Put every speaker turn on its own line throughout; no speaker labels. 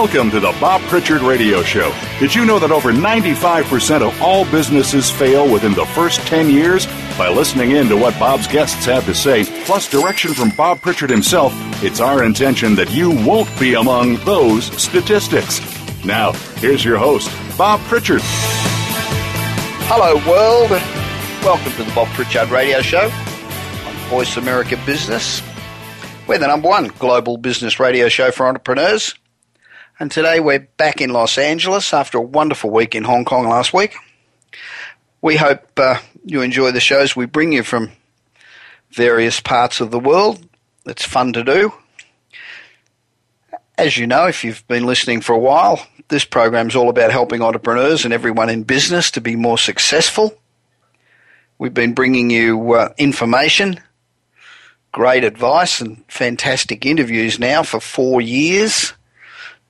Welcome to the Bob Pritchard Radio Show. Did you know that over 95% of all businesses fail within the first 10 years? By listening in to what Bob's guests have to say, plus direction from Bob Pritchard himself, it's our intention that you won't be among those statistics. Now, here's your host, Bob Pritchard.
Hello, world. Welcome to the Bob Pritchard Radio Show on Voice America Business. We're the number one global business radio show for entrepreneurs. And today we're back in Los Angeles after a wonderful week in Hong Kong last week. We hope uh, you enjoy the shows we bring you from various parts of the world. It's fun to do. As you know, if you've been listening for a while, this program is all about helping entrepreneurs and everyone in business to be more successful. We've been bringing you uh, information, great advice, and fantastic interviews now for four years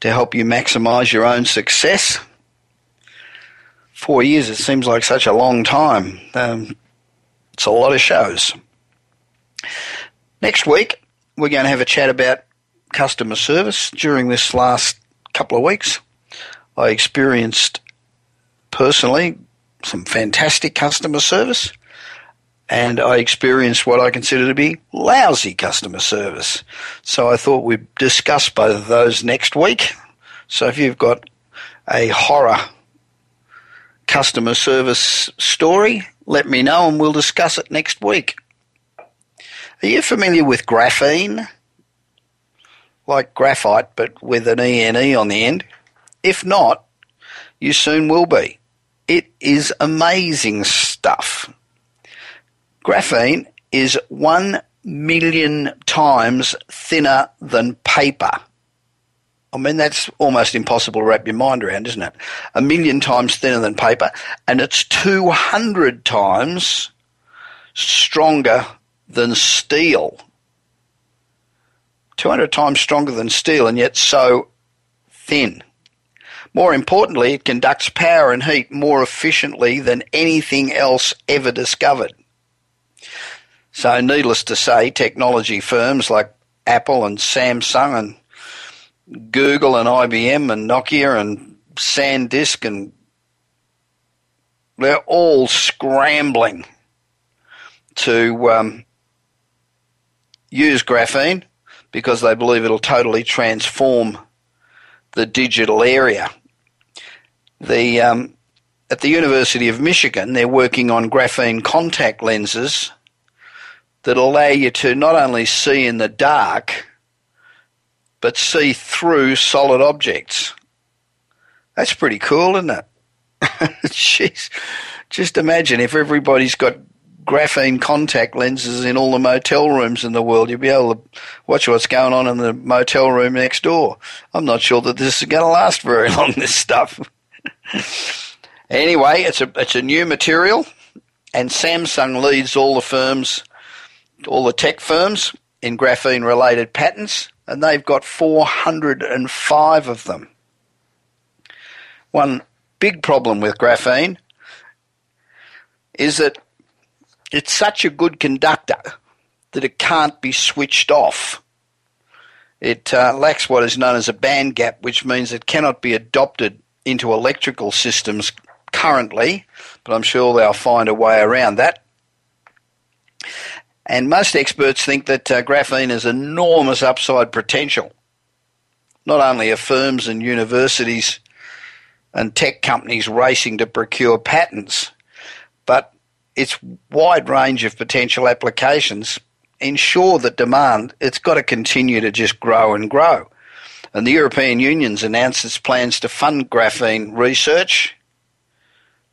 to help you maximize your own success. Four years, it seems like such a long time. Um, it's a lot of shows. Next week, we're going to have a chat about customer service. During this last couple of weeks, I experienced personally some fantastic customer service and I experienced what I consider to be lousy customer service. So I thought we'd discuss both of those next week. So if you've got a horror customer service story, let me know and we'll discuss it next week. Are you familiar with graphene? Like graphite, but with an ENE on the end? If not, you soon will be. It is amazing stuff. Graphene is one million times thinner than paper. I mean, that's almost impossible to wrap your mind around, isn't it? A million times thinner than paper, and it's 200 times stronger than steel. 200 times stronger than steel, and yet so thin. More importantly, it conducts power and heat more efficiently than anything else ever discovered. So, needless to say, technology firms like Apple and Samsung and Google and IBM and Nokia and SanDisk and they're all scrambling to um, use graphene because they believe it'll totally transform the digital area. The um, at the University of Michigan, they're working on graphene contact lenses that allow you to not only see in the dark, but see through solid objects. That's pretty cool, isn't it? Jeez. Just imagine if everybody's got graphene contact lenses in all the motel rooms in the world, you'll be able to watch what's going on in the motel room next door. I'm not sure that this is going to last very long, this stuff. anyway, it's a, it's a new material, and Samsung leads all the firms all the tech firms in graphene related patents, and they've got 405 of them. One big problem with graphene is that it's such a good conductor that it can't be switched off. It uh, lacks what is known as a band gap, which means it cannot be adopted into electrical systems currently, but I'm sure they'll find a way around that. And most experts think that uh, graphene has enormous upside potential. Not only are firms and universities and tech companies racing to procure patents, but its wide range of potential applications ensure that demand it's got to continue to just grow and grow. And the European Union's announced its plans to fund graphene research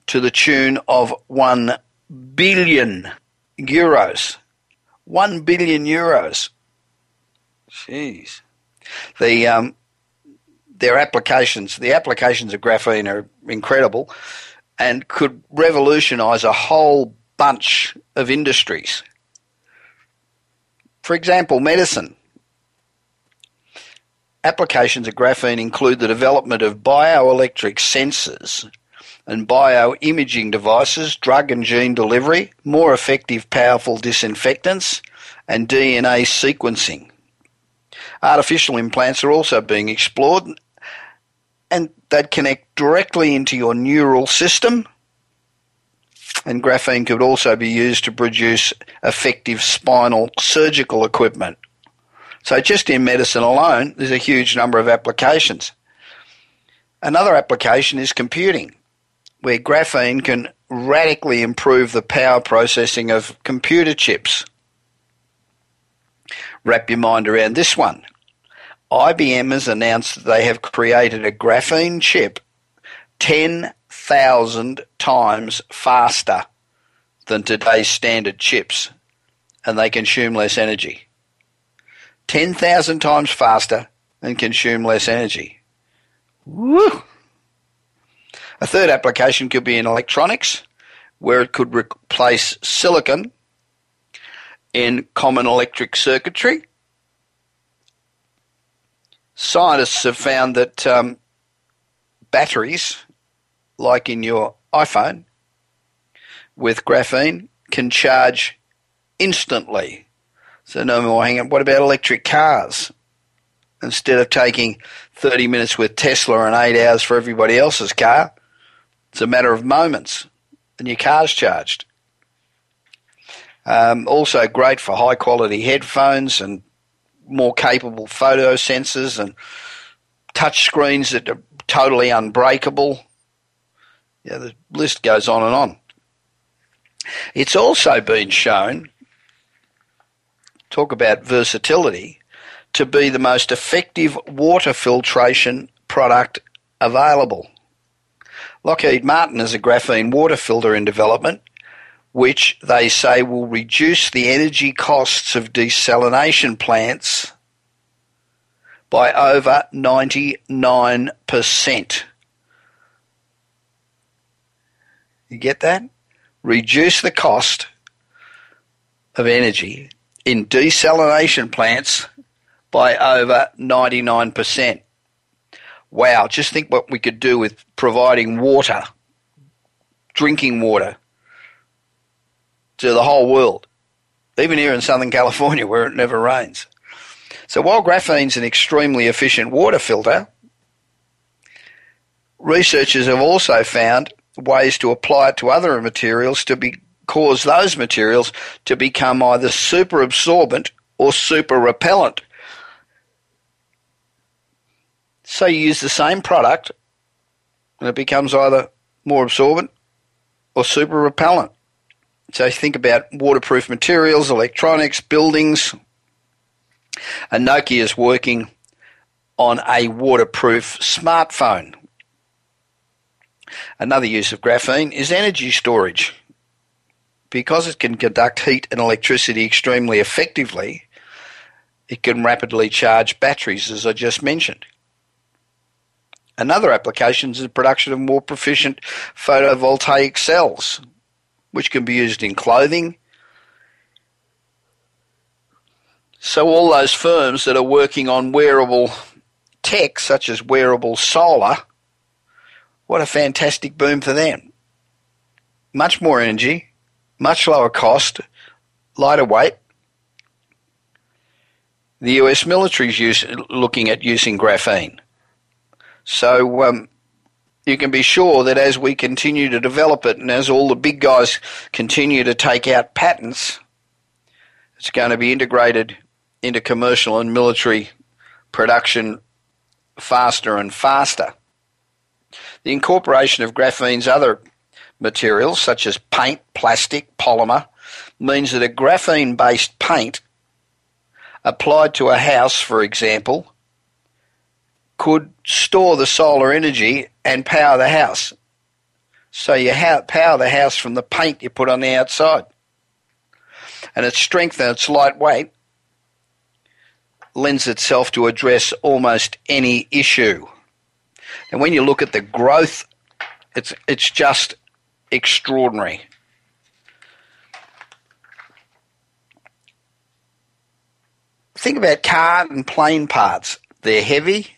to the tune of 1 billion euros. 1 billion euros. Jeez. The, um, their applications, the applications of graphene are incredible and could revolutionise a whole bunch of industries. For example, medicine. Applications of graphene include the development of bioelectric sensors and bioimaging devices, drug and gene delivery, more effective, powerful disinfectants, and DNA sequencing. Artificial implants are also being explored, and they'd connect directly into your neural system. And graphene could also be used to produce effective spinal surgical equipment. So, just in medicine alone, there's a huge number of applications. Another application is computing, where graphene can radically improve the power processing of computer chips. Wrap your mind around this one. IBM has announced that they have created a graphene chip 10,000 times faster than today's standard chips, and they consume less energy. 10,000 times faster and consume less energy. Woo! A third application could be in electronics, where it could replace silicon in common electric circuitry. Scientists have found that um, batteries, like in your iPhone, with graphene, can charge instantly so no more hanging. What about electric cars? Instead of taking 30 minutes with Tesla and eight hours for everybody else's car, it's a matter of moments and your car's charged. Um, also great for high quality headphones and more capable photo sensors and touch screens that are totally unbreakable. Yeah, the list goes on and on. It's also been shown talk about versatility, to be the most effective water filtration product available. Lockheed Martin has a graphene water filter in development, which they say will reduce the energy costs of desalination plants by over 99%. You get that? Reduce the cost of energy in desalination plants by over 99%. Wow, just think what we could do with providing water, drinking water, to the whole world, even here in Southern California where it never rains. So while graphene's an extremely efficient water filter, researchers have also found ways to apply it to other materials to be cause those materials to become either super absorbent or super repellent. So you use the same product and it becomes either more absorbent or super repellent. So think about waterproof materials, electronics, buildings. And Nokia is working on a waterproof smartphone. Another use of graphene is energy storage because it can conduct heat and electricity extremely effectively, it can rapidly charge batteries, as I just mentioned. Another application is the production of more proficient photovoltaic cells, which can be used in clothing. So, all those firms that are working on wearable tech, such as wearable solar, what a fantastic boom for them. Much more energy, much lower cost, lighter weight. The US military is looking at using graphene. So um, you can be sure that as we continue to develop it and as all the big guys continue to take out patents, it's going to be integrated into commercial and military production faster and faster. The incorporation of graphene's other materials such as paint, plastic, polymer means that a graphene based paint applied to a house, for example, could store the solar energy and power the house. So you ha- power the house from the paint you put on the outside. And its strength and its lightweight lends itself to address almost any issue. And when you look at the growth, it's, it's just extraordinary. Think about car and plane parts. They're heavy,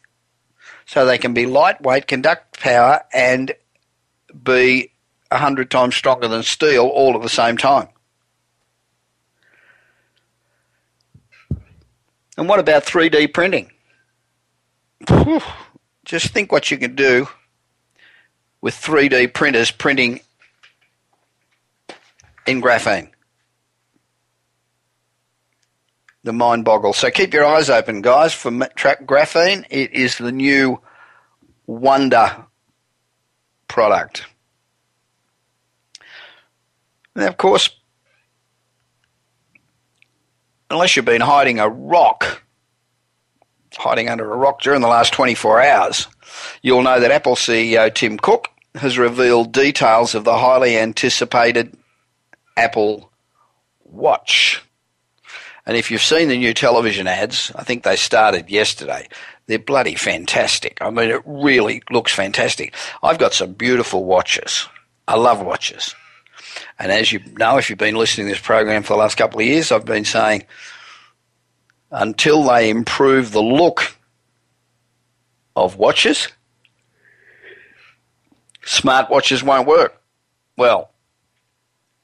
so they can be lightweight, conduct power, and be 100 times stronger than steel all at the same time. And what about 3D printing? Whew. Just think what you can do with 3D printers printing in graphene. The mind boggles. So keep your eyes open, guys, for track graphene. It is the new wonder product. Now, of course, unless you've been hiding a rock, hiding under a rock during the last 24 hours, you'll know that Apple CEO Tim Cook has revealed details of the highly anticipated Apple Watch. And if you've seen the new television ads, I think they started yesterday. They're bloody fantastic. I mean, it really looks fantastic. I've got some beautiful watches. I love watches. And as you know, if you've been listening to this program for the last couple of years, I've been saying until they improve the look of watches, smartwatches won't work. Well,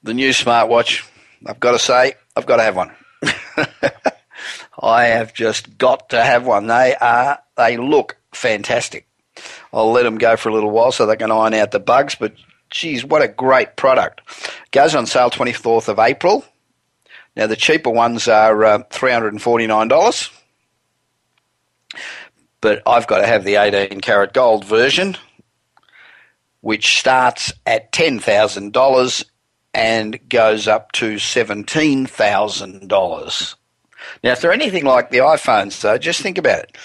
the new smartwatch, I've got to say, I've got to have one. I have just got to have one. They are, they look fantastic. I'll let them go for a little while so they can iron out the bugs, but geez, what a great product. Goes on sale 24th of April. Now, the cheaper ones are uh, $349, but I've got to have the 18 karat gold version, which starts at $10,000 and goes up to $17,000. Now, if they're anything like the iPhones, though, just think about it.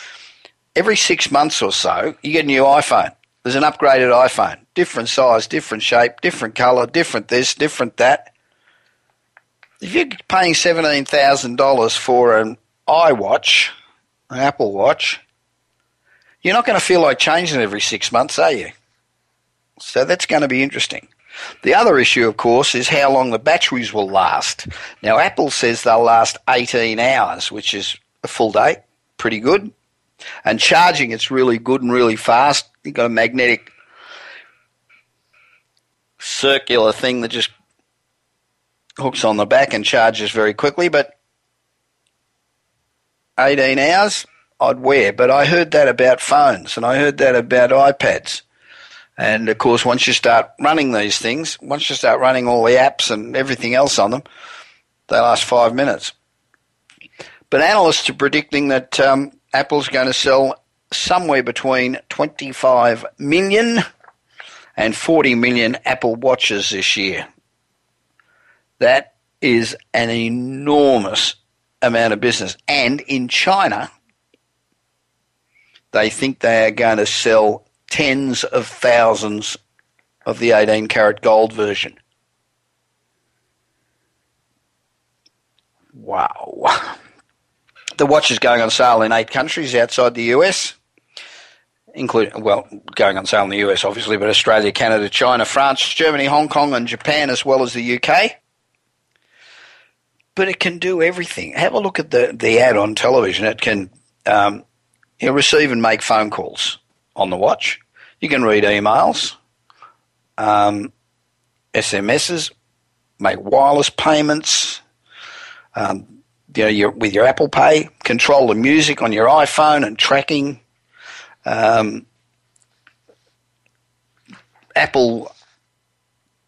Every six months or so, you get a new iPhone. There's an upgraded iPhone, different size, different shape, different colour, different this, different that. If you're paying $17,000 for an iWatch, an Apple Watch, you're not going to feel like changing every six months, are you? So that's going to be interesting. The other issue, of course, is how long the batteries will last. Now, Apple says they'll last 18 hours, which is a full day, pretty good. And charging, it's really good and really fast. You've got a magnetic circular thing that just hooks on the back and charges very quickly, but 18 hours I'd wear. But I heard that about phones and I heard that about iPads. And of course, once you start running these things, once you start running all the apps and everything else on them, they last five minutes. But analysts are predicting that um, Apple's going to sell somewhere between 25 million and 40 million Apple Watches this year. That is an enormous amount of business. And in China, they think they are going to sell tens of thousands of the 18 karat gold version. Wow. The watch is going on sale in eight countries outside the US, including, well, going on sale in the US obviously, but Australia, Canada, China, France, Germany, Hong Kong, and Japan, as well as the UK. But it can do everything. Have a look at the, the ad on television. It can um, receive and make phone calls on the watch. You can read emails, um, SMSs, make wireless payments. Um, you know, your, with your Apple Pay, control the music on your iPhone and tracking. Um, Apple,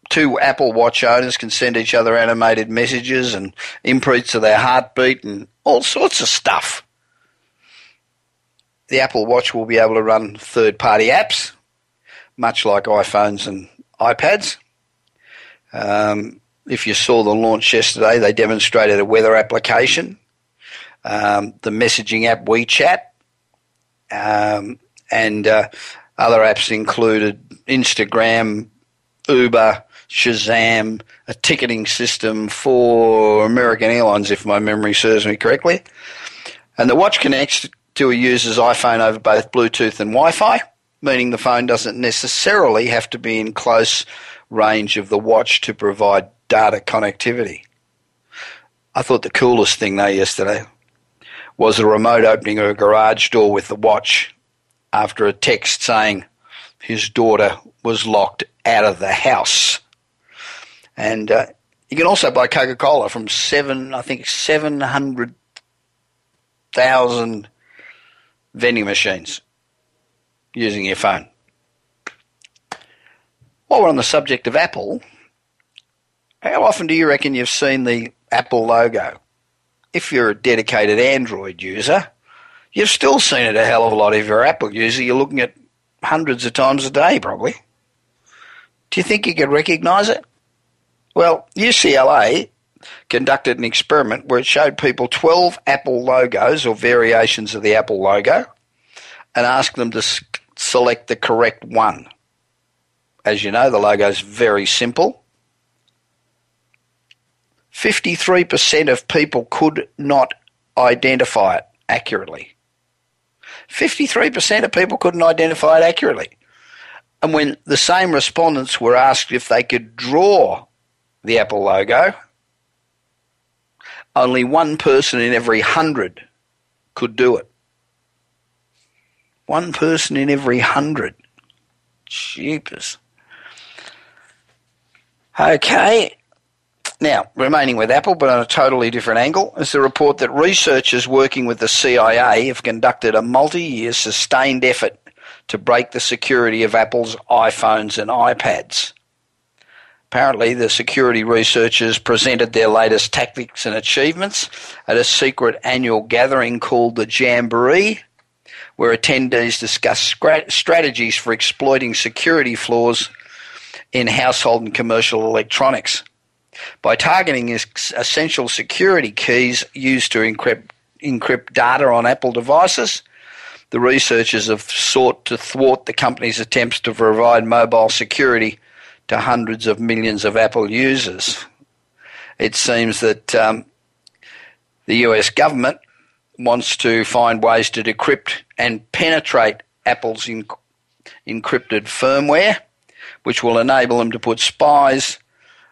two Apple Watch owners can send each other animated messages and inputs of their heartbeat and all sorts of stuff the Apple Watch will be able to run third party apps, much like iPhones and iPads. Um, if you saw the launch yesterday, they demonstrated a weather application, um, the messaging app WeChat, um, and uh, other apps included Instagram, Uber, Shazam, a ticketing system for American Airlines, if my memory serves me correctly. And the watch connects to a user's iPhone over both Bluetooth and Wi Fi, meaning the phone doesn't necessarily have to be in close range of the watch to provide data connectivity. I thought the coolest thing though yesterday was a remote opening of a garage door with the watch after a text saying his daughter was locked out of the house. And uh, you can also buy Coca Cola from seven, I think, 700,000 vending machines. using your phone. While we're on the subject of Apple, how often do you reckon you've seen the Apple logo? If you're a dedicated Android user, you've still seen it a hell of a lot. If you're an Apple user, you're looking at hundreds of times a day, probably. Do you think you could recognise it? Well, UCLA conducted an experiment where it showed people 12 Apple logos or variations of the Apple logo and asked them to select the correct one. As you know, the logo is very simple. 53% of people could not identify it accurately. 53% of people couldn't identify it accurately. And when the same respondents were asked if they could draw the Apple logo, only one person in every hundred could do it. One person in every hundred. Jeepers. Okay. Now, remaining with Apple, but on a totally different angle, is the report that researchers working with the CIA have conducted a multi year sustained effort to break the security of Apple's iPhones and iPads. Apparently, the security researchers presented their latest tactics and achievements at a secret annual gathering called the Jamboree, where attendees discussed strategies for exploiting security flaws in household and commercial electronics. By targeting essential security keys used to encrypt, encrypt data on Apple devices, the researchers have sought to thwart the company's attempts to provide mobile security to hundreds of millions of Apple users. It seems that um, the US government wants to find ways to decrypt and penetrate Apple's encrypted firmware, which will enable them to put spies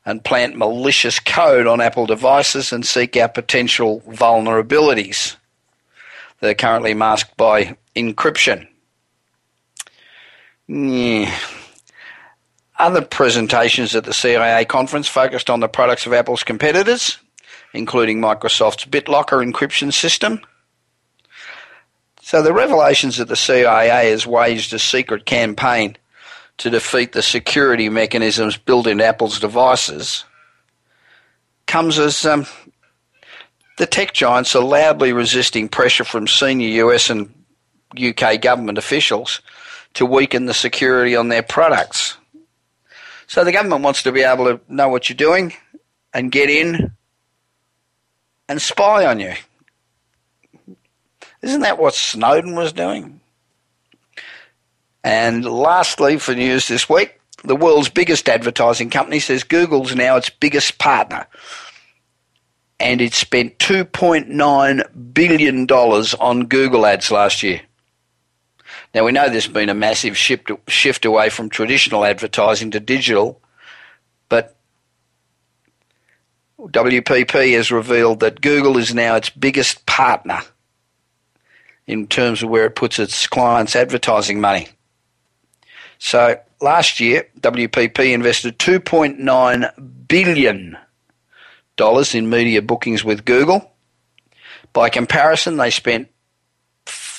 and plant malicious code on Apple devices and seek out potential vulnerabilities that are currently masked by encryption. Yeah. Other presentations at the CIA conference focused on the products of Apple's competitors, including Microsoft's BitLocker encryption system. So the revelations that the CIA has waged a secret campaign to defeat the security mechanisms built in Apple's devices comes as um, the tech giants are loudly resisting pressure from senior US and UK government officials to weaken the security on their products. So the government wants to be able to know what you're doing and get in and spy on you. Isn't that what Snowden was doing? And lastly, for news this week, the world's biggest advertising company says Google's now its biggest partner. And it spent $2.9 billion on Google ads last year. Now, we know there's been a massive shift, shift away from traditional advertising to digital, but WPP has revealed that Google is now its biggest partner in terms of where it puts its clients' advertising money. So last year, WPP invested $2.9 billion in media bookings with Google. By comparison, they spent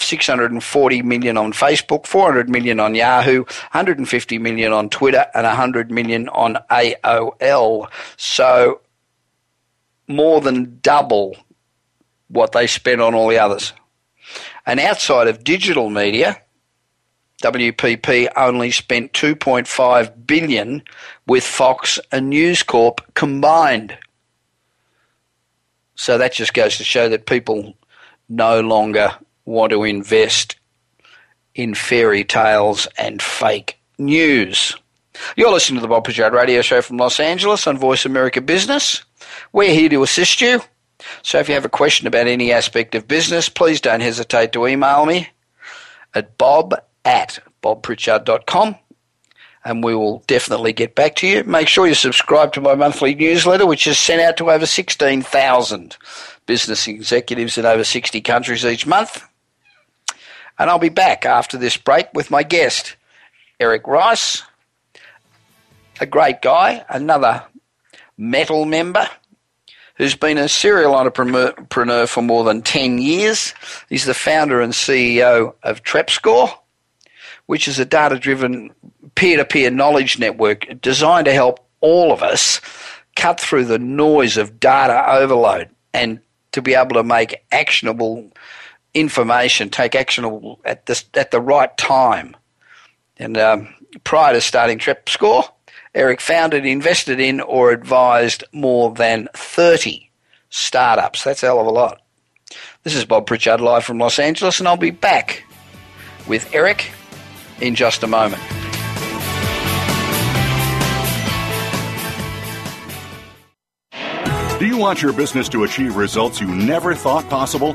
640 million on Facebook, 400 million on Yahoo, 150 million on Twitter, and 100 million on AOL. So more than double what they spent on all the others. And outside of digital media, WPP only spent 2.5 billion with Fox and News Corp combined. So that just goes to show that people no longer want to invest in fairy tales and fake news. You're listening to the Bob Pritchard Radio Show from Los Angeles on Voice America Business. We're here to assist you. So if you have a question about any aspect of business, please don't hesitate to email me at bob at bobpritchard.com and we will definitely get back to you. Make sure you subscribe to my monthly newsletter, which is sent out to over 16,000 business executives in over 60 countries each month. And I'll be back after this break with my guest, Eric Rice, a great guy, another metal member who's been a serial entrepreneur for more than 10 years. He's the founder and CEO of TrepScore, which is a data driven peer to peer knowledge network designed to help all of us cut through the noise of data overload and to be able to make actionable information, take actionable at the, at the right time. And um, prior to starting TrepScore, Eric founded, invested in, or advised more than 30 startups. That's a hell of a lot. This is Bob Pritchard live from Los Angeles, and I'll be back with Eric in just a moment.
Do you want your business to achieve results you never thought possible?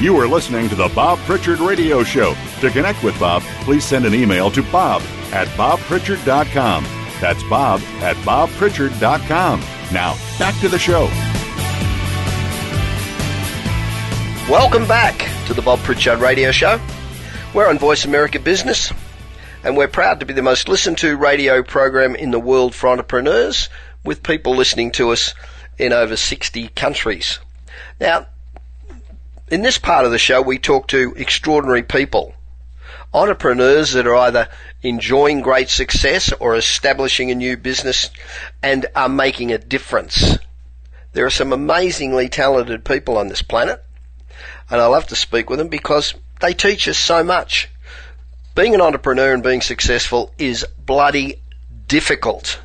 You are listening to the Bob Pritchard Radio Show. To connect with Bob, please send an email to bob at bobpritchard.com. That's bob at bobpritchard.com. Now, back to the show.
Welcome back to the Bob Pritchard Radio Show. We're on Voice America Business, and we're proud to be the most listened to radio program in the world for entrepreneurs, with people listening to us in over 60 countries. Now, in this part of the show, we talk to extraordinary people, entrepreneurs that are either enjoying great success or establishing a new business and are making a difference. There are some amazingly talented people on this planet, and I love to speak with them because they teach us so much. Being an entrepreneur and being successful is bloody difficult,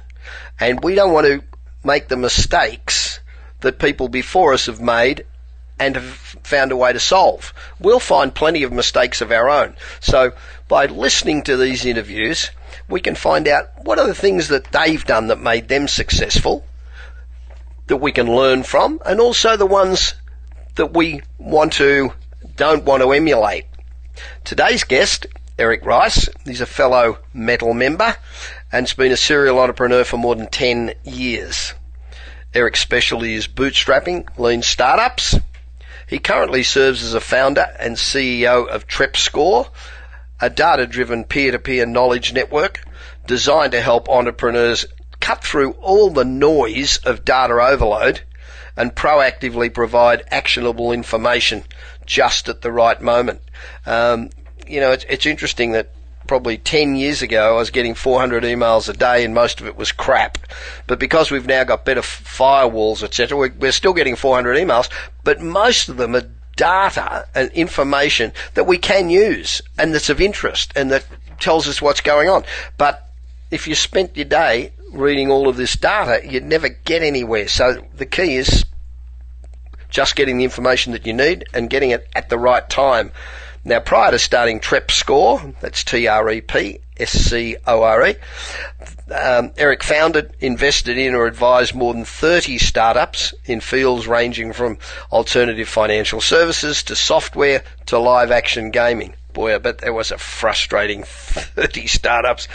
and we don't want to make the mistakes that people before us have made and have found a way to solve. We'll find plenty of mistakes of our own. So by listening to these interviews, we can find out what are the things that they've done that made them successful that we can learn from and also the ones that we want to don't want to emulate. Today's guest, Eric Rice, he's a fellow metal member and has been a serial entrepreneur for more than 10 years. Eric's specialty is bootstrapping lean startups he currently serves as a founder and CEO of TrepScore, a data driven peer to peer knowledge network designed to help entrepreneurs cut through all the noise of data overload and proactively provide actionable information just at the right moment. Um, you know, it's, it's interesting that probably 10 years ago, I was getting 400 emails a day and most of it was crap. But because we've now got better firewalls, etc., we're, still getting 400 emails, but most of them are data and information that we can use and that's of interest and that tells us what's going on. But if you spent your day reading all of this data, you'd never get anywhere. So the key is just getting the information that you need and getting it at the right time. Now, prior to starting TrepScore, that's T-R-E-P, S-C-O-R-E, um, Eric founded, invested in, or advised more than 30 startups in fields ranging from alternative financial services to software to live action gaming. Boy, I bet there was a frustrating 30 startups.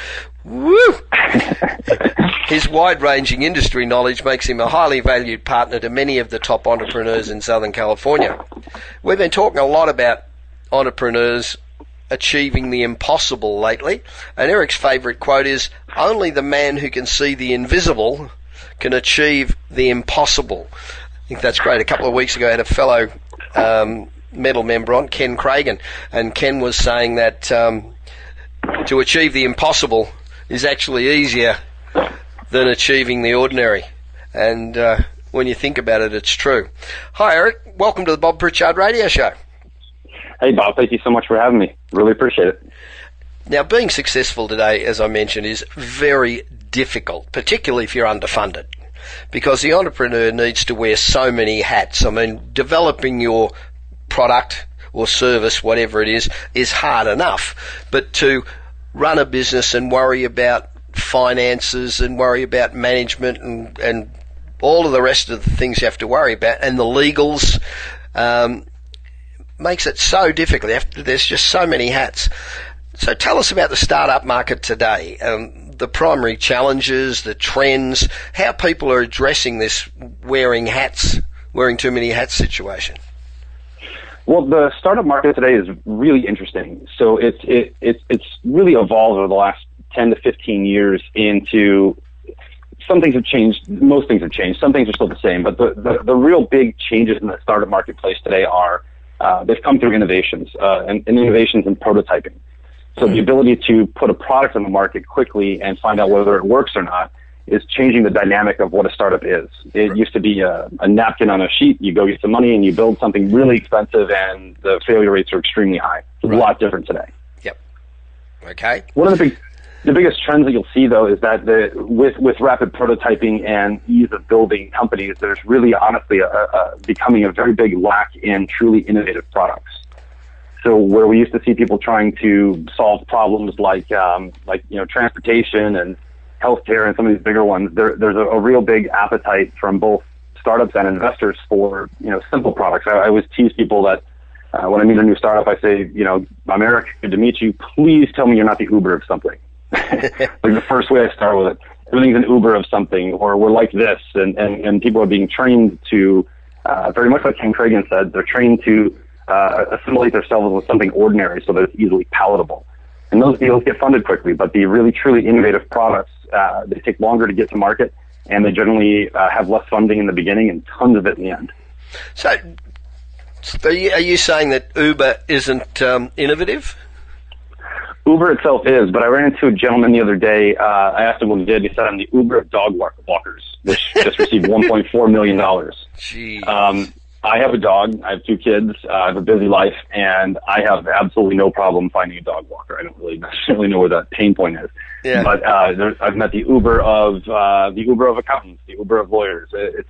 Woo! His wide ranging industry knowledge makes him a highly valued partner to many of the top entrepreneurs in Southern California. We've been talking a lot about entrepreneurs achieving the impossible lately. And Eric's favourite quote is, only the man who can see the invisible can achieve the impossible. I think that's great. A couple of weeks ago I had a fellow um, metal member on, Ken Kragen, and Ken was saying that um, to achieve the impossible is actually easier than achieving the ordinary. And uh, when you think about it, it's true. Hi, Eric. Welcome to the Bob Pritchard Radio Show.
Hey, Bob, thank you so much for having me. Really appreciate it.
Now, being successful today, as I mentioned, is very difficult, particularly if you're underfunded, because the entrepreneur needs to wear so many hats. I mean, developing your product or service, whatever it is, is hard enough, but to run a business and worry about finances and worry about management and, and all of the rest of the things you have to worry about and the legals um, makes it so difficult. There's just so many hats. So tell us about the startup market today. Um, the primary challenges, the trends, how people are addressing this wearing hats, wearing too many hats situation.
Well, the startup market today is really interesting. So it's it, it, it's really evolved over the last 10 to 15 years into some things have changed. Most things have changed. Some things are still the same. But the, the, the real big changes in the startup marketplace today are uh, they've come through innovations uh, and, and, innovations in prototyping. So the ability to put a product on the market quickly and find out whether it works or not is changing the dynamic of what a startup is. It used to be a, a napkin on a sheet. You go get some money and you build something really expensive, and the failure rates are extremely high. It's right. a lot different today.
Yep. Okay.
One of the big the biggest trends that you'll see though is that the, with with rapid prototyping and ease of building companies, there's really honestly a, a, becoming a very big lack in truly innovative products. So where we used to see people trying to solve problems like um, like you know transportation and healthcare and some of these bigger ones, there, there's a, a real big appetite from both startups and investors for you know simple products. I, I always tease people that uh, when I meet a new startup, I say, you know, I'm Eric, good to meet you. Please tell me you're not the Uber of something. like the first way I start with it, everything's an Uber of something, or we're like this, and and, and people are being trained to, uh, very much like Ken Kragen said, they're trained to uh, assimilate themselves with something ordinary so that it's easily palatable. And those deals get funded quickly, but the really truly innovative products, uh, they take longer to get to market, and they generally uh, have less funding in the beginning and tons of it in the end.
So, are you, are you saying that Uber isn't um, innovative?
Uber itself is, but I ran into a gentleman the other day. Uh, I asked him what he did. He said, "I'm the Uber of dog walkers," which just received 1.4 million dollars. Um, I have a dog. I have two kids. Uh, I have a busy life, and I have absolutely no problem finding a dog walker. I don't really necessarily know where that pain point is. Yeah. But uh, there, I've met the Uber of uh, the Uber of accountants, the Uber of lawyers. It's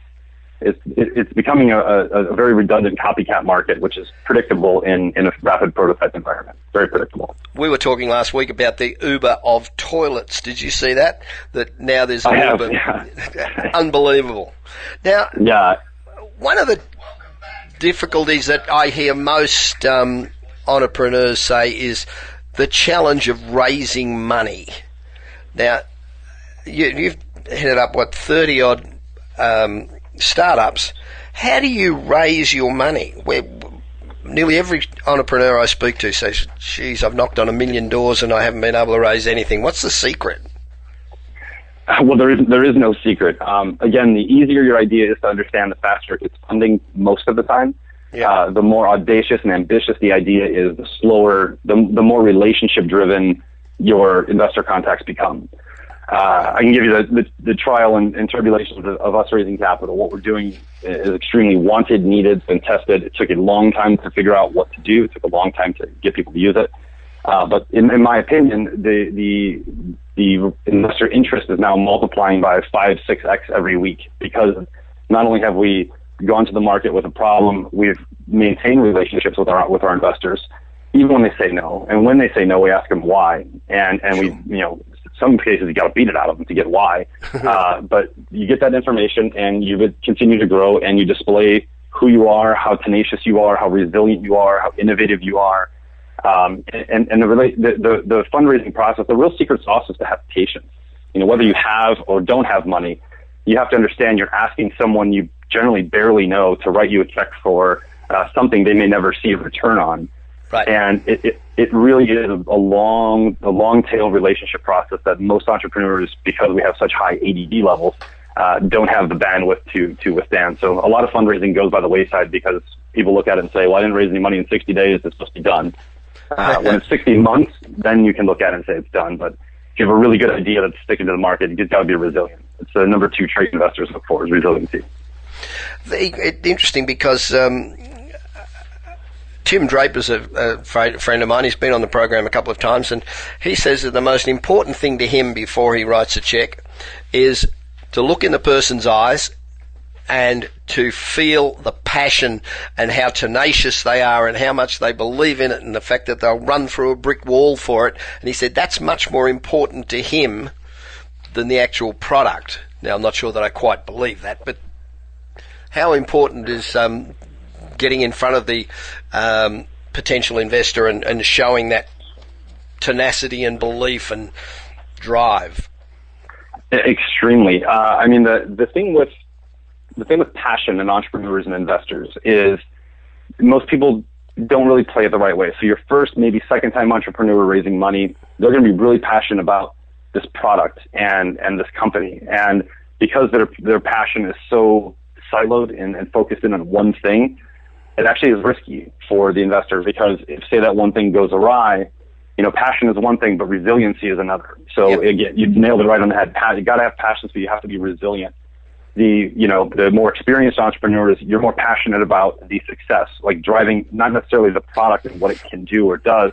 it's it's becoming a, a, very redundant copycat market, which is predictable in, in a rapid prototype environment. Very predictable.
We were talking last week about the Uber of toilets. Did you see that? That now there's an
have,
Uber.
Yeah.
Unbelievable. Now,
yeah.
One of the difficulties that I hear most um, entrepreneurs say is the challenge of raising money. Now, you, have headed up what thirty odd. Um, startups, how do you raise your money? Where nearly every entrepreneur I speak to says, "Geez, I've knocked on a million doors and I haven't been able to raise anything." What's the secret?
Well, there is there is no secret. Um, again, the easier your idea is to understand, the faster it's funding most of the time. Yeah. Uh, the more audacious and ambitious the idea is, the slower, the, the more relationship driven your investor contacts become. Uh, I can give you the, the, the trial and, and tribulations of, of, us raising capital. What we're doing is extremely wanted, needed, and tested. It took a long time to figure out what to do. It took a long time to get people to use it. Uh, but in, in my opinion, the, the, the investor interest is now multiplying by five, six X every week because not only have we gone to the market with a problem, we've maintained relationships with our, with our investors even when they say no. And when they say no, we ask them why. And, and we, you know, some cases you got to beat it out of them to get why. uh, but you get that information and you would continue to grow and you display who you are, how tenacious you are, how resilient you are, how innovative you are. Um, and and the, the, the, the fundraising process, the real secret sauce is to have patience. You know, whether you have or don't have money, you have to understand you're asking someone you generally barely know to write you a check for uh, something they may never see a return on.
Right.
And it, it, it really is a long, a long tail relationship process that most entrepreneurs, because we have such high ADD levels, uh, don't have the bandwidth to, to withstand. So a lot of fundraising goes by the wayside because people look at it and say, well, I didn't raise any money in 60 days. It's supposed to be done. Uh, when it's 60 months, then you can look at it and say it's done. But if you have a really good idea that's sticking to the market, you've got to be resilient. It's the number two trait investors look for is resiliency.
Interesting because um, Tim Draper's a, a friend of mine. He's been on the program a couple of times, and he says that the most important thing to him before he writes a check is to look in the person's eyes and to feel the passion and how tenacious they are and how much they believe in it and the fact that they'll run through a brick wall for it. And he said that's much more important to him than the actual product. Now, I'm not sure that I quite believe that, but how important is um, getting in front of the um, potential investor and, and showing that tenacity and belief and drive?
Extremely. Uh, I mean, the the thing with the thing with passion and entrepreneurs and investors is most people don't really play it the right way. So your first, maybe second time entrepreneur raising money, they're going to be really passionate about this product and and this company, and because their their passion is so siloed and, and focused in on one thing, it actually is risky for the investor because if say that one thing goes awry, you know, passion is one thing, but resiliency is another. So yep. again, you mm-hmm. nailed it right on the head. You got to have passion, so you have to be resilient the you know the more experienced entrepreneurs you're more passionate about the success like driving not necessarily the product and what it can do or does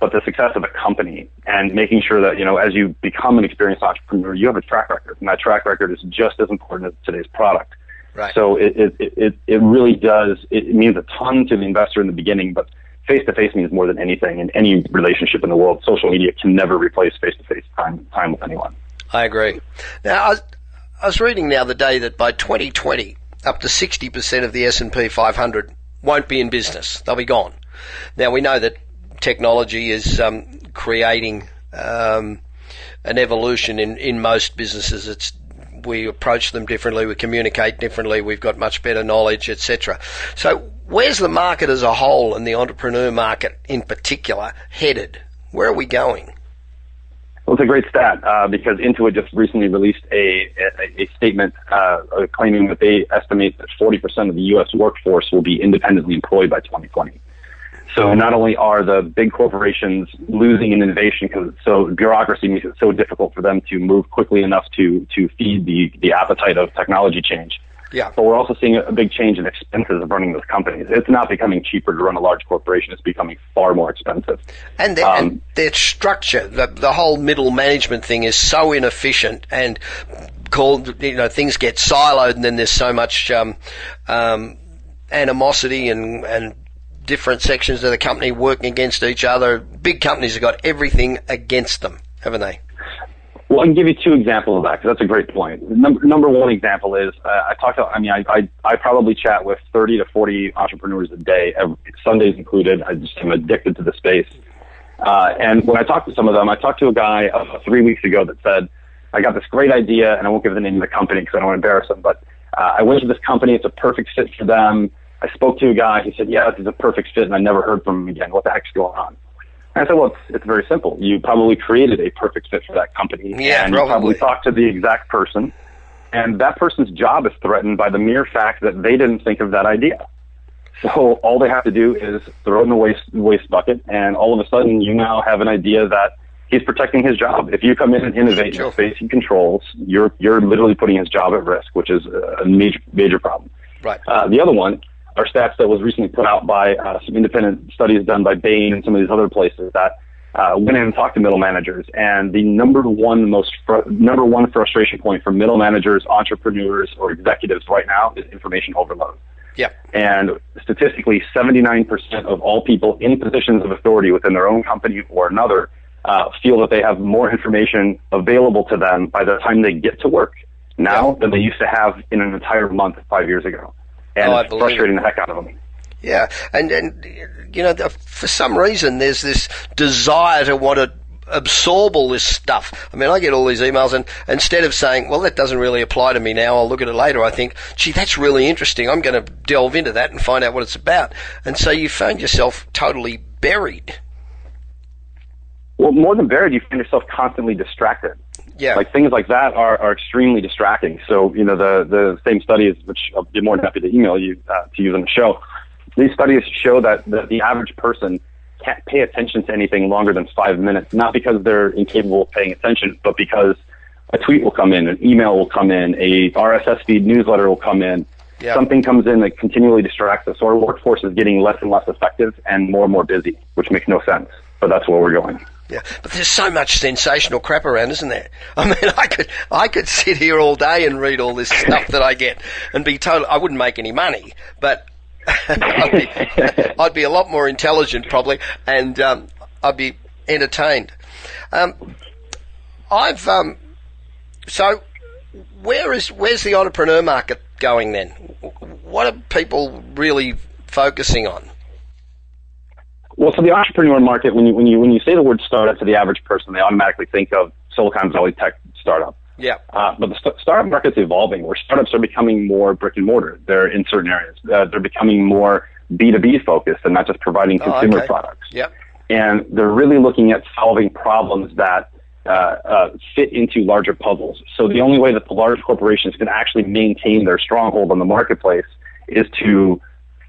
but the success of the company and making sure that you know as you become an experienced entrepreneur you have a track record and that track record is just as important as today's product
right
so it it it, it really does it means a ton to the investor in the beginning but face to face means more than anything in any relationship in the world social media can never replace face to face time time with anyone
I agree. Now, I was reading the other day that by 2020, up to 60% of the S&P 500 won't be in business. They'll be gone. Now we know that technology is um, creating um, an evolution in, in most businesses. It's we approach them differently, we communicate differently, we've got much better knowledge, etc. So where's the market as a whole and the entrepreneur market in particular headed? Where are we going?
Well, it's a great stat uh, because Intuit just recently released a, a, a statement uh, claiming that they estimate that 40% of the U.S. workforce will be independently employed by 2020. So not only are the big corporations losing in innovation because so bureaucracy makes it so difficult for them to move quickly enough to to feed the the appetite of technology change,
yeah.
But we're also seeing a big change in expenses of running those companies. It's not becoming cheaper to run a large corporation. It's becoming far more expensive.
And their, um, and their structure, the, the whole middle management thing is so inefficient and called, you know, things get siloed and then there's so much, um, um, animosity and, and different sections of the company working against each other. Big companies have got everything against them, haven't they?
Well, I can give you two examples of that because that's a great point. Number, number one example is uh, I talk to, I mean, I, I, I probably chat with 30 to 40 entrepreneurs a day, every, Sundays included. I just am addicted to the space. Uh, and when I talk to some of them, I talked to a guy uh, three weeks ago that said, I got this great idea, and I won't give the name of the company because I don't want to embarrass them, but uh, I went to this company. It's a perfect fit for them. I spoke to a guy. He said, yeah, this is a perfect fit, and I never heard from him again. What the heck's going on? I said, well, it's, it's very simple. You probably created a perfect fit for that company.
Yeah,
and
probably.
you probably talked to the exact person. And that person's job is threatened by the mere fact that they didn't think of that idea. So all they have to do is throw it in the waste waste bucket, and all of a sudden you now have an idea that he's protecting his job. If you come in and innovate in space he controls, you're you're literally putting his job at risk, which is a major major problem.
Right.
Uh, the other one our stats that was recently put out by uh, some independent studies done by Bain and some of these other places that uh, went in and talked to middle managers. And the number one most fr- number one frustration point for middle managers, entrepreneurs, or executives right now is information overload.
Yeah.
And statistically, 79% of all people in positions of authority within their own company or another uh, feel that they have more information available to them by the time they get to work now yeah. than they used to have in an entire month five years ago and oh, frustrating it. the heck out of them.
Yeah, and and you know, for some reason, there's this desire to want to absorb all this stuff. I mean, I get all these emails, and instead of saying, "Well, that doesn't really apply to me now," I'll look at it later. I think, "Gee, that's really interesting. I'm going to delve into that and find out what it's about." And so you find yourself totally buried.
Well, more than buried, you find yourself constantly distracted.
Yeah.
Like things like that are, are extremely distracting. So, you know, the, the same studies, which I'll be more than happy to email you uh, to use on the show, these studies show that the, the average person can't pay attention to anything longer than five minutes, not because they're incapable of paying attention, but because a tweet will come in, an email will come in, a RSS feed newsletter will come in, Yeah. Something comes in that continually distracts us. So our workforce is getting less and less effective and more and more busy, which makes no sense. But that's where we're going.
Yeah, but there's so much sensational crap around, isn't there? I mean, I could I could sit here all day and read all this stuff that I get and be told I wouldn't make any money, but I'd, be, I'd be a lot more intelligent probably, and um, I'd be entertained. Um, I've um, so where is where's the entrepreneur market going then? What are people really focusing on?
Well, so the entrepreneur market, when you when you when you say the word startup to the average person, they automatically think of Silicon Valley tech startup.
Yeah.
Uh, but the st- startup market's evolving, where startups are becoming more brick and mortar. They're in certain areas. Uh, they're becoming more B two B focused and not just providing oh, consumer oh, okay. products.
Yep.
And they're really looking at solving problems that uh, uh, fit into larger puzzles. So the only way that the large corporations can actually maintain their stronghold on the marketplace is to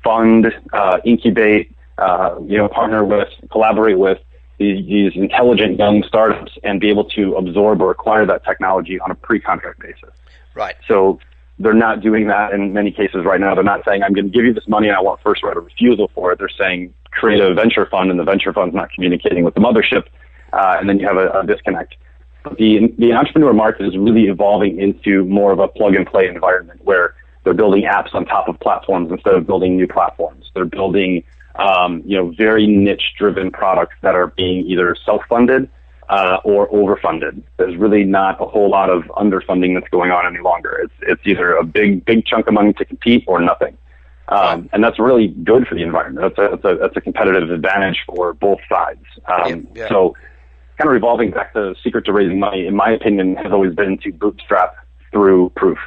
fund, uh, incubate, uh, you know, partner with, collaborate with these, these intelligent young startups and be able to absorb or acquire that technology on a pre-contract basis.
Right.
So they're not doing that in many cases right now. They're not saying, I'm going to give you this money and I want first right of refusal for it. They're saying, create a venture fund and the venture fund's not communicating with the mothership. Uh, and then you have a, a disconnect. But the, the entrepreneur market is really evolving into more of a plug and play environment where they're building apps on top of platforms instead of building new platforms. They're building um, you know, very niche driven products that are being either self funded uh, or overfunded. There's really not a whole lot of underfunding that's going on any longer. It's it's either a big big chunk of money to compete or nothing, um, and that's really good for the environment. That's a, that's a that's a competitive advantage for both sides. Um, yeah, yeah. So, kind of revolving back to the secret to raising money, in my opinion, has always been to bootstrap through proof.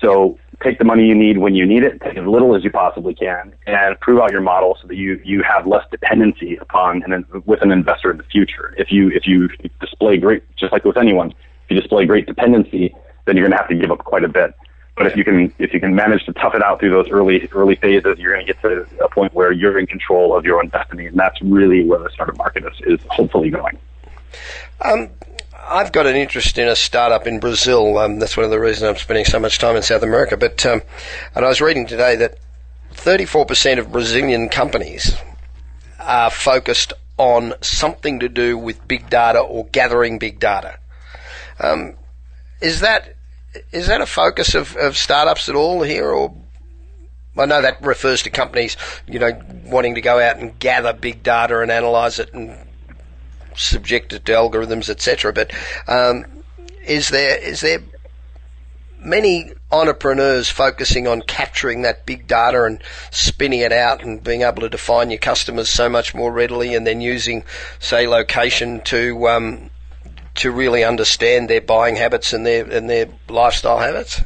So take the money you need when you need it, take as little as you possibly can, and prove out your model so that you, you have less dependency upon an, with an investor in the future. If you if you display great, just like with anyone, if you display great dependency, then you're going to have to give up quite a bit. But if you can if you can manage to tough it out through those early early phases, you're going to get to a point where you're in control of your own destiny, and that's really where the startup market is, is hopefully going.
Um, I've got an interest in a startup in Brazil. Um, that's one of the reasons I'm spending so much time in South America. But um, and I was reading today that 34% of Brazilian companies are focused on something to do with big data or gathering big data. Um, is that is that a focus of, of startups at all here, or I know that refers to companies, you know, wanting to go out and gather big data and analyze it and subjected to algorithms, etc. But um, is there is there many entrepreneurs focusing on capturing that big data and spinning it out and being able to define your customers so much more readily, and then using, say, location to um, to really understand their buying habits and their and their lifestyle habits?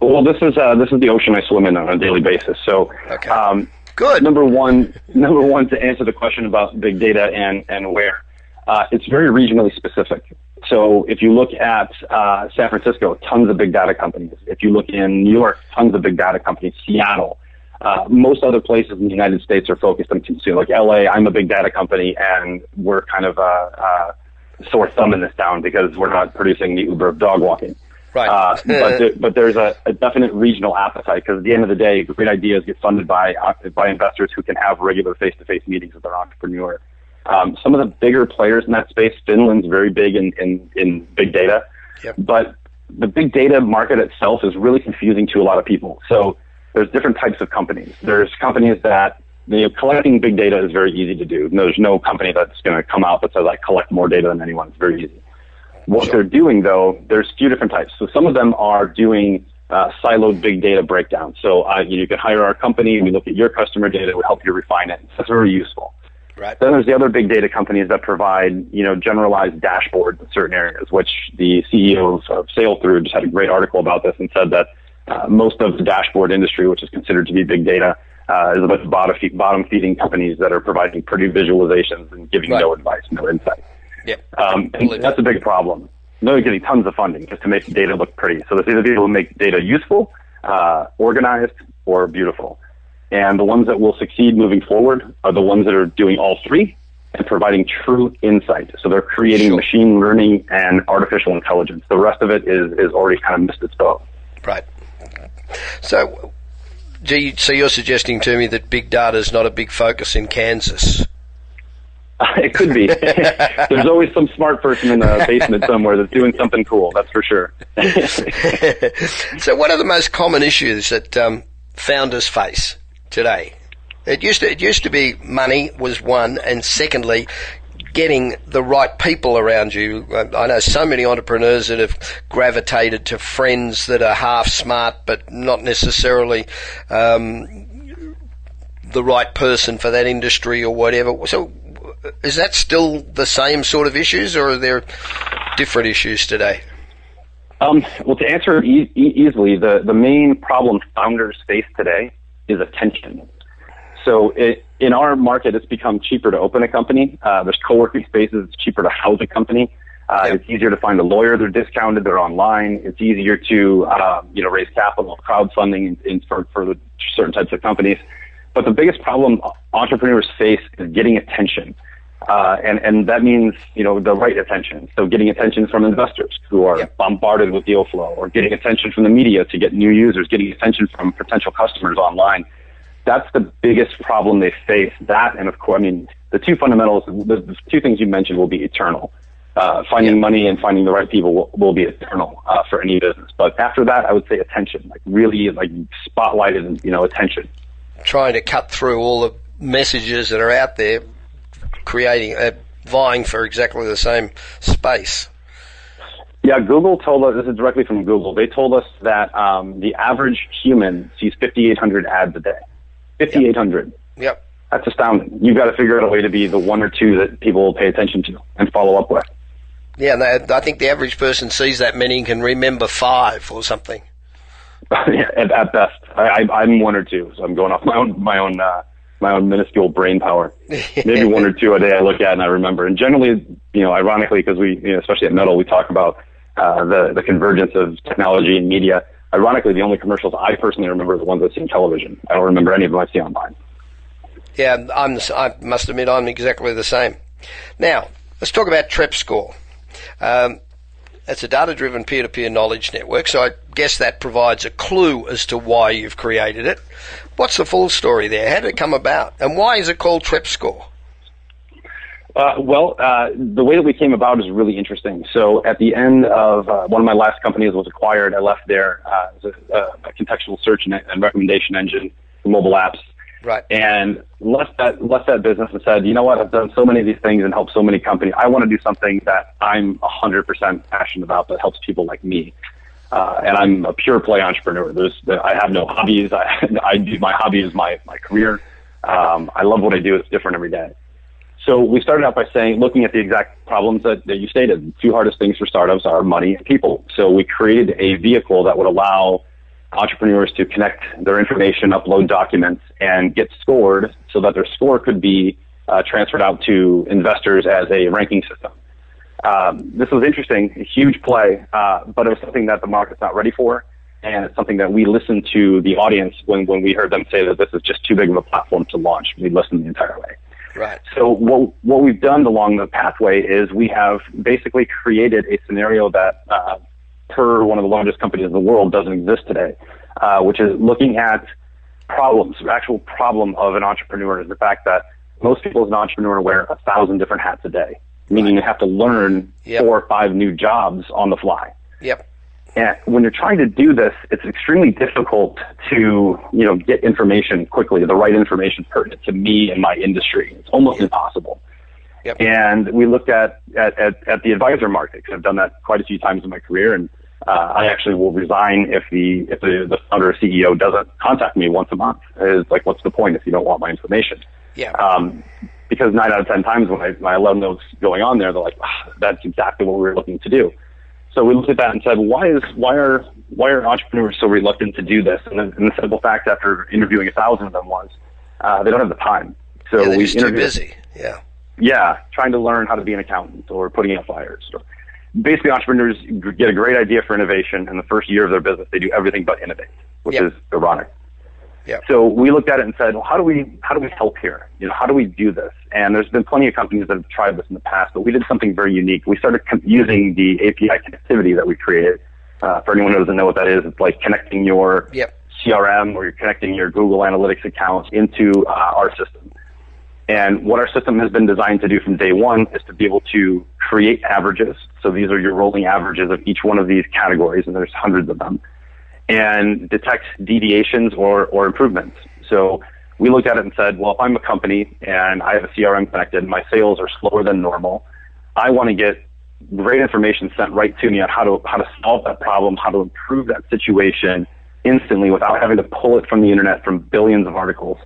Well, this is uh, this is the ocean I swim in on a daily basis. So,
okay. um,
Good. Number one, number one to answer the question about big data and and where, uh, it's very regionally specific. So if you look at uh, San Francisco, tons of big data companies. If you look in New York, tons of big data companies. Seattle. Uh, most other places in the United States are focused on consumer. Like LA, I'm a big data company, and we're kind of a, a sore thumb in this town because we're not producing the Uber of dog walking.
Right. Uh,
but, there, but there's a, a definite regional appetite because at the end of the day, great ideas get funded by uh, by investors who can have regular face-to-face meetings with their entrepreneur. Um, some of the bigger players in that space, Finland's very big in, in, in big data,
yep.
but the big data market itself is really confusing to a lot of people. So there's different types of companies. There's companies that you know, collecting big data is very easy to do. There's no company that's going to come out that says I collect more data than anyone. It's very easy. What sure. they're doing, though, there's a few different types. So some of them are doing uh, siloed big data breakdown. So uh, you, know, you can hire our company, we look at your customer data, we help you refine it. That's very useful.
Right.
Then there's the other big data companies that provide, you know, generalized dashboards in certain areas, which the CEOs of Sailthru just had a great article about this and said that uh, most of the dashboard industry, which is considered to be big data, uh, is about bottom feeding companies that are providing pretty visualizations and giving right. no advice, no insight.
Yeah.
Um, that's a big problem. They're getting tons of funding just to make data look pretty. So there's either people who make data useful, uh, organized, or beautiful. And the ones that will succeed moving forward are the ones that are doing all three and providing true insight. So they're creating sure. machine learning and artificial intelligence. The rest of it is, is already kind of missed its boat.
Right. So, you, so you're suggesting to me that big data is not a big focus in Kansas?
it could be. There's always some smart person in the basement somewhere that's doing something cool. That's for sure.
so, what are the most common issues that um, founders face today? It used to it used to be money was one, and secondly, getting the right people around you. I know so many entrepreneurs that have gravitated to friends that are half smart but not necessarily um, the right person for that industry or whatever. So, is that still the same sort of issues, or are there different issues today?
Um, well, to answer e- easily, the, the main problem founders face today is attention. So it, in our market, it's become cheaper to open a company. Uh, there's co-working spaces. It's cheaper to house a company. Uh, yep. It's easier to find a lawyer. They're discounted. They're online. It's easier to, uh, you know, raise capital, crowdfunding in, in for, for certain types of companies. But the biggest problem entrepreneurs face is getting attention. Uh, and, and that means, you know, the right attention. So getting attention from investors who are yep. bombarded with deal flow or getting attention from the media to get new users, getting attention from potential customers online that's the biggest problem they face. That, and of course, I mean, the two fundamentals, the, the two things you mentioned will be eternal. Uh, finding yeah. money and finding the right people will, will be eternal uh, for any business. But after that, I would say attention, like really like spotlighted, you know, attention.
Trying to cut through all the messages that are out there, creating, uh, vying for exactly the same space.
Yeah, Google told us, this is directly from Google, they told us that um, the average human sees 5,800 ads a day. 5,800.
Yep.
That's astounding. You've got to figure out a way to be the one or two that people will pay attention to and follow up with.
Yeah, and I think the average person sees that many and can remember five or something.
yeah, at, at, best, I, I'm one or two, so I'm going off my own my own uh, my own minuscule brain power. Maybe one or two a day I look at and I remember. And generally, you know, ironically, because we, you know, especially at Metal, we talk about uh, the the convergence of technology and media ironically, the only commercials I personally remember are the ones I see in television. I don't remember any of them I see online.
Yeah, I'm, I must admit I'm exactly the same. Now, let's talk about TrepScore. Um, it's a data-driven peer-to-peer knowledge network, so I guess that provides a clue as to why you've created it. What's the full story there? How did it come about? And why is it called TrepScore?
Uh, well, uh, the way that we came about is really interesting. So at the end of uh, one of my last companies was acquired, I left there uh, as a, a, contextual search and, recommendation engine for mobile apps.
Right.
And left that left that business and said, you know what, I've done so many of these things and helped so many companies. I want to do something that I'm 100% passionate about that helps people like me. Uh, and I'm a pure play entrepreneur. There's, I have no hobbies. I, I do my hobby is my my career. Um, I love what I do. It's different every day. So we started out by saying, looking at the exact problems that, that you stated. The two hardest things for startups are money and people. So we created a vehicle that would allow entrepreneurs to connect their information, upload documents, and get scored so that their score could be uh, transferred out to investors as a ranking system. Um, this was interesting, a huge play, uh, but it was something that the market's not ready for. And it's something that we listened to the audience when, when we heard them say that this is just too big of a platform to launch. We listened the entire way.
Right.
So what what we've done along the pathway is we have basically created a scenario that, uh, per one of the largest companies in the world, doesn't exist today, uh, which is looking at problems. The actual problem of an entrepreneur is the fact that most people as an entrepreneur wear a thousand different hats a day, meaning you have to learn yep. four or five new jobs on the fly.
Yep.
And when you're trying to do this, it's extremely difficult to, you know, get information quickly, the right information pertinent to me and my industry. It's almost yep. impossible.
Yep.
And we looked at, at, at, at the advisor market because I've done that quite a few times in my career. And uh, I actually will resign if the if the, the founder or CEO doesn't contact me once a month. It's like, what's the point if you don't want my information?
Yeah.
Um, because nine out of ten times when I, when I let them know what's going on there, they're like, ah, that's exactly what we were looking to do. So we looked at that and said, why is why are why are entrepreneurs so reluctant to do this? And, the, and the simple fact, after interviewing a thousand of them, was uh, they don't have the time.
So yeah, we just too busy. Yeah.
Yeah, trying to learn how to be an accountant or putting out fires. So basically, entrepreneurs get a great idea for innovation, and the first year of their business, they do everything but innovate, which yep. is ironic.
Yep.
So we looked at it and said, well, how do we how do we help here? You know, how do we do this? And there's been plenty of companies that have tried this in the past, but we did something very unique. We started com- using the API connectivity that we created. Uh, for anyone who doesn't know what that is, it's like connecting your
yep.
CRM or you're connecting your Google Analytics account into uh, our system. And what our system has been designed to do from day one is to be able to create averages. So these are your rolling averages of each one of these categories, and there's hundreds of them, and detect deviations or, or improvements. So we looked at it and said, well, if I'm a company and I have a CRM connected, and my sales are slower than normal, I want to get great information sent right to me on how to how to solve that problem, how to improve that situation instantly without having to pull it from the internet from billions of articles.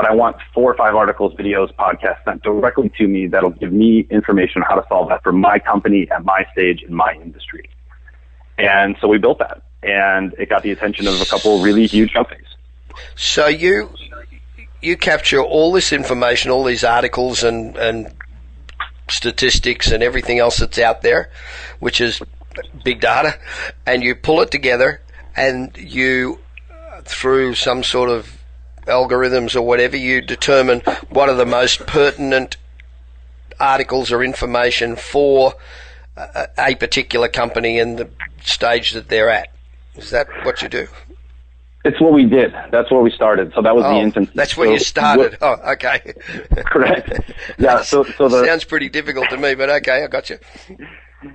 But I want four or five articles, videos, podcasts sent directly to me that'll give me information on how to solve that for my company at my stage in my industry. And so we built that, and it got the attention of a couple really huge companies.
So you you capture all this information, all these articles and and statistics and everything else that's out there, which is big data, and you pull it together and you, through some sort of algorithms or whatever, you determine what are the most pertinent articles or information for a, a particular company and the stage that they're at. Is that what you do?
It's what we did. That's where we started. So that was
oh,
the infancy.
That's where
so
you started. oh, okay.
correct. Yeah. So, so the
sounds pretty difficult to me, but okay, I got you.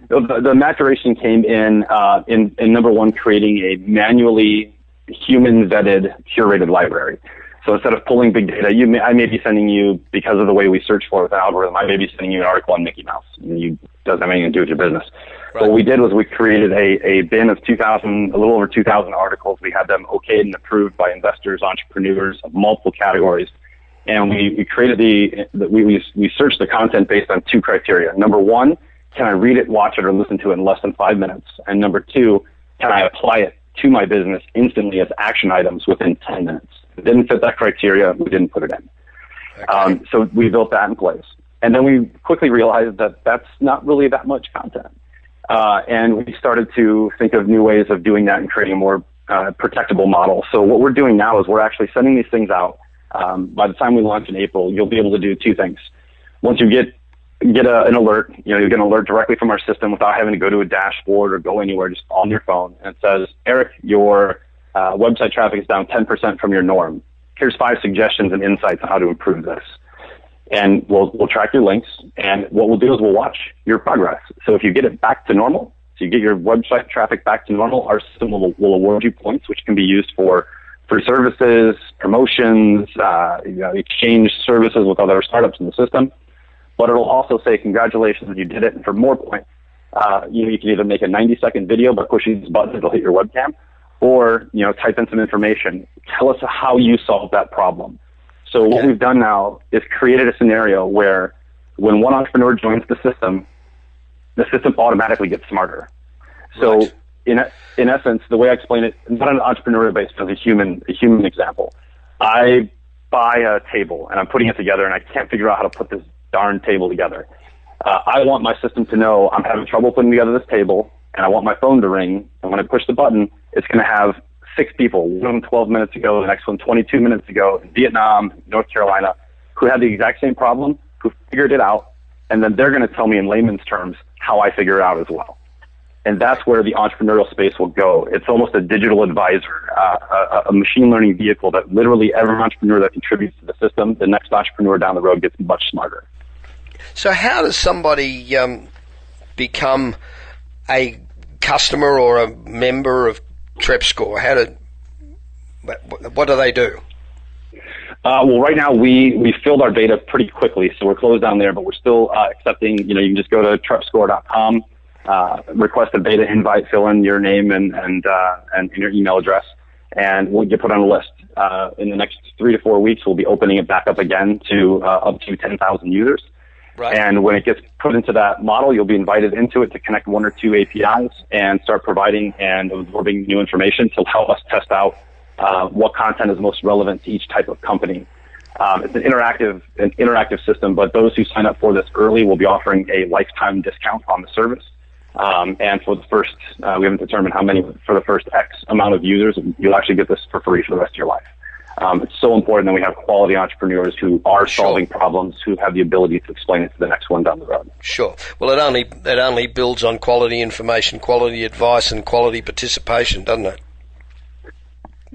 The, the maturation came in, uh, in in number one, creating a manually human vetted curated library. So instead of pulling big data, you may, I may be sending you because of the way we search for it with an algorithm. I may be sending you an article on Mickey Mouse. And you doesn't have anything to do with your business. Right. What we did was we created a, a bin of 2,000, a little over 2,000 articles. We had them okayed and approved by investors, entrepreneurs of multiple categories. And we, we created the, the we, we, we searched the content based on two criteria. Number one, can I read it, watch it, or listen to it in less than five minutes? And number two, can I apply it to my business instantly as action items within 10 minutes? It didn't fit that criteria, we didn't put it in. Okay. Um, so we built that in place. And then we quickly realized that that's not really that much content. Uh, and we started to think of new ways of doing that and creating a more uh, protectable model. So what we're doing now is we're actually sending these things out. Um, by the time we launch in April, you'll be able to do two things. Once you get get a, an alert, you know, you get an alert directly from our system without having to go to a dashboard or go anywhere, just on your phone, and it says, Eric, your uh, website traffic is down 10% from your norm. Here's five suggestions and insights on how to improve this and we'll we'll track your links. And what we'll do is we'll watch your progress. So if you get it back to normal, so you get your website traffic back to normal, our system will will award you points, which can be used for for services, promotions, uh, you know, exchange services with other startups in the system. But it'll also say congratulations, you did it, and for more points, uh, you know, you can either make a 90 second video by pushing this button, it'll hit your webcam, or you know, type in some information. Tell us how you solved that problem. So okay. what we've done now is created a scenario where when one entrepreneur joins the system, the system automatically gets smarter. So right. in in essence, the way I explain it, not an entrepreneurial base, but a human a human example. I buy a table and I'm putting it together and I can't figure out how to put this darn table together. Uh, I want my system to know I'm having trouble putting together this table and I want my phone to ring. And when I push the button, it's going to have six people, one of them 12 minutes ago, the next one 22 minutes ago in Vietnam, North Carolina, who had the exact same problem, who figured it out, and then they're going to tell me in layman's terms how I figure it out as well. And that's where the entrepreneurial space will go. It's almost a digital advisor, uh, a, a machine learning vehicle that literally every entrepreneur that contributes to the system, the next entrepreneur down the road gets much smarter.
So, how does somebody um, become a customer or a member of TrepScore? How did what do they do?
Uh, well, right now we we filled our data pretty quickly, so we're closed down there, but we're still uh, accepting. You know, you can just go to trepscore.com, uh, request a beta invite, fill in your name and and uh, and your email address, and we'll get put on a list. Uh, in the next three to four weeks, we'll be opening it back up again to uh, up to 10,000 users. Right. And when it gets put into that model, you'll be invited into it to connect one or two APIs and start providing and absorbing new information to help us test out uh, what content is most relevant to each type of company. Um, it's an interactive, an interactive system, but those who sign up for this early will be offering a lifetime discount on the service. Um, and for the first, uh, we haven't determined how many for the first X amount of users, you'll actually get this for free for the rest of your life. Um, it's so important that we have quality entrepreneurs who are solving problems, who have the ability to explain it to the next one down the road.
Sure. Well, it only it only builds on quality information, quality advice, and quality participation, doesn't it?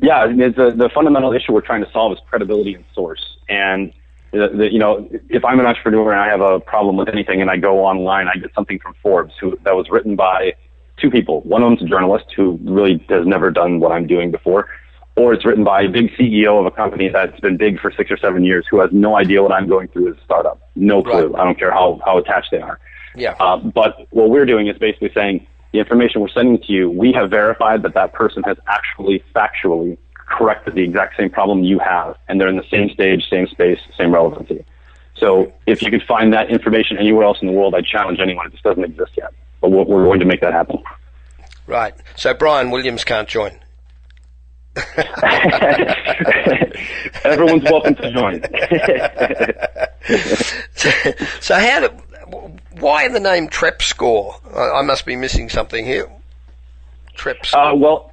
Yeah, the, the fundamental issue we're trying to solve is credibility and source. And the, the, you know, if I'm an entrepreneur and I have a problem with anything and I go online, I get something from Forbes who that was written by two people. One of them's a journalist who really has never done what I'm doing before, or it's written by a big CEO of a company that's been big for six or seven years who has no idea what I'm going through as a startup. No clue. Right. I don't care how, how attached they are.
Yeah. Uh,
but what we're doing is basically saying the information we're sending to you, we have verified that that person has actually factually corrected the exact same problem you have, and they're in the same stage, same space, same relevancy. So if you could find that information anywhere else in the world, I challenge anyone. It just doesn't exist yet. But we're going to make that happen.
Right. So Brian Williams can't join.
Everyone's welcome to join.
so, so, how do, why the name TrepScore? I, I, must be missing something here. TrepScore.
Uh, well,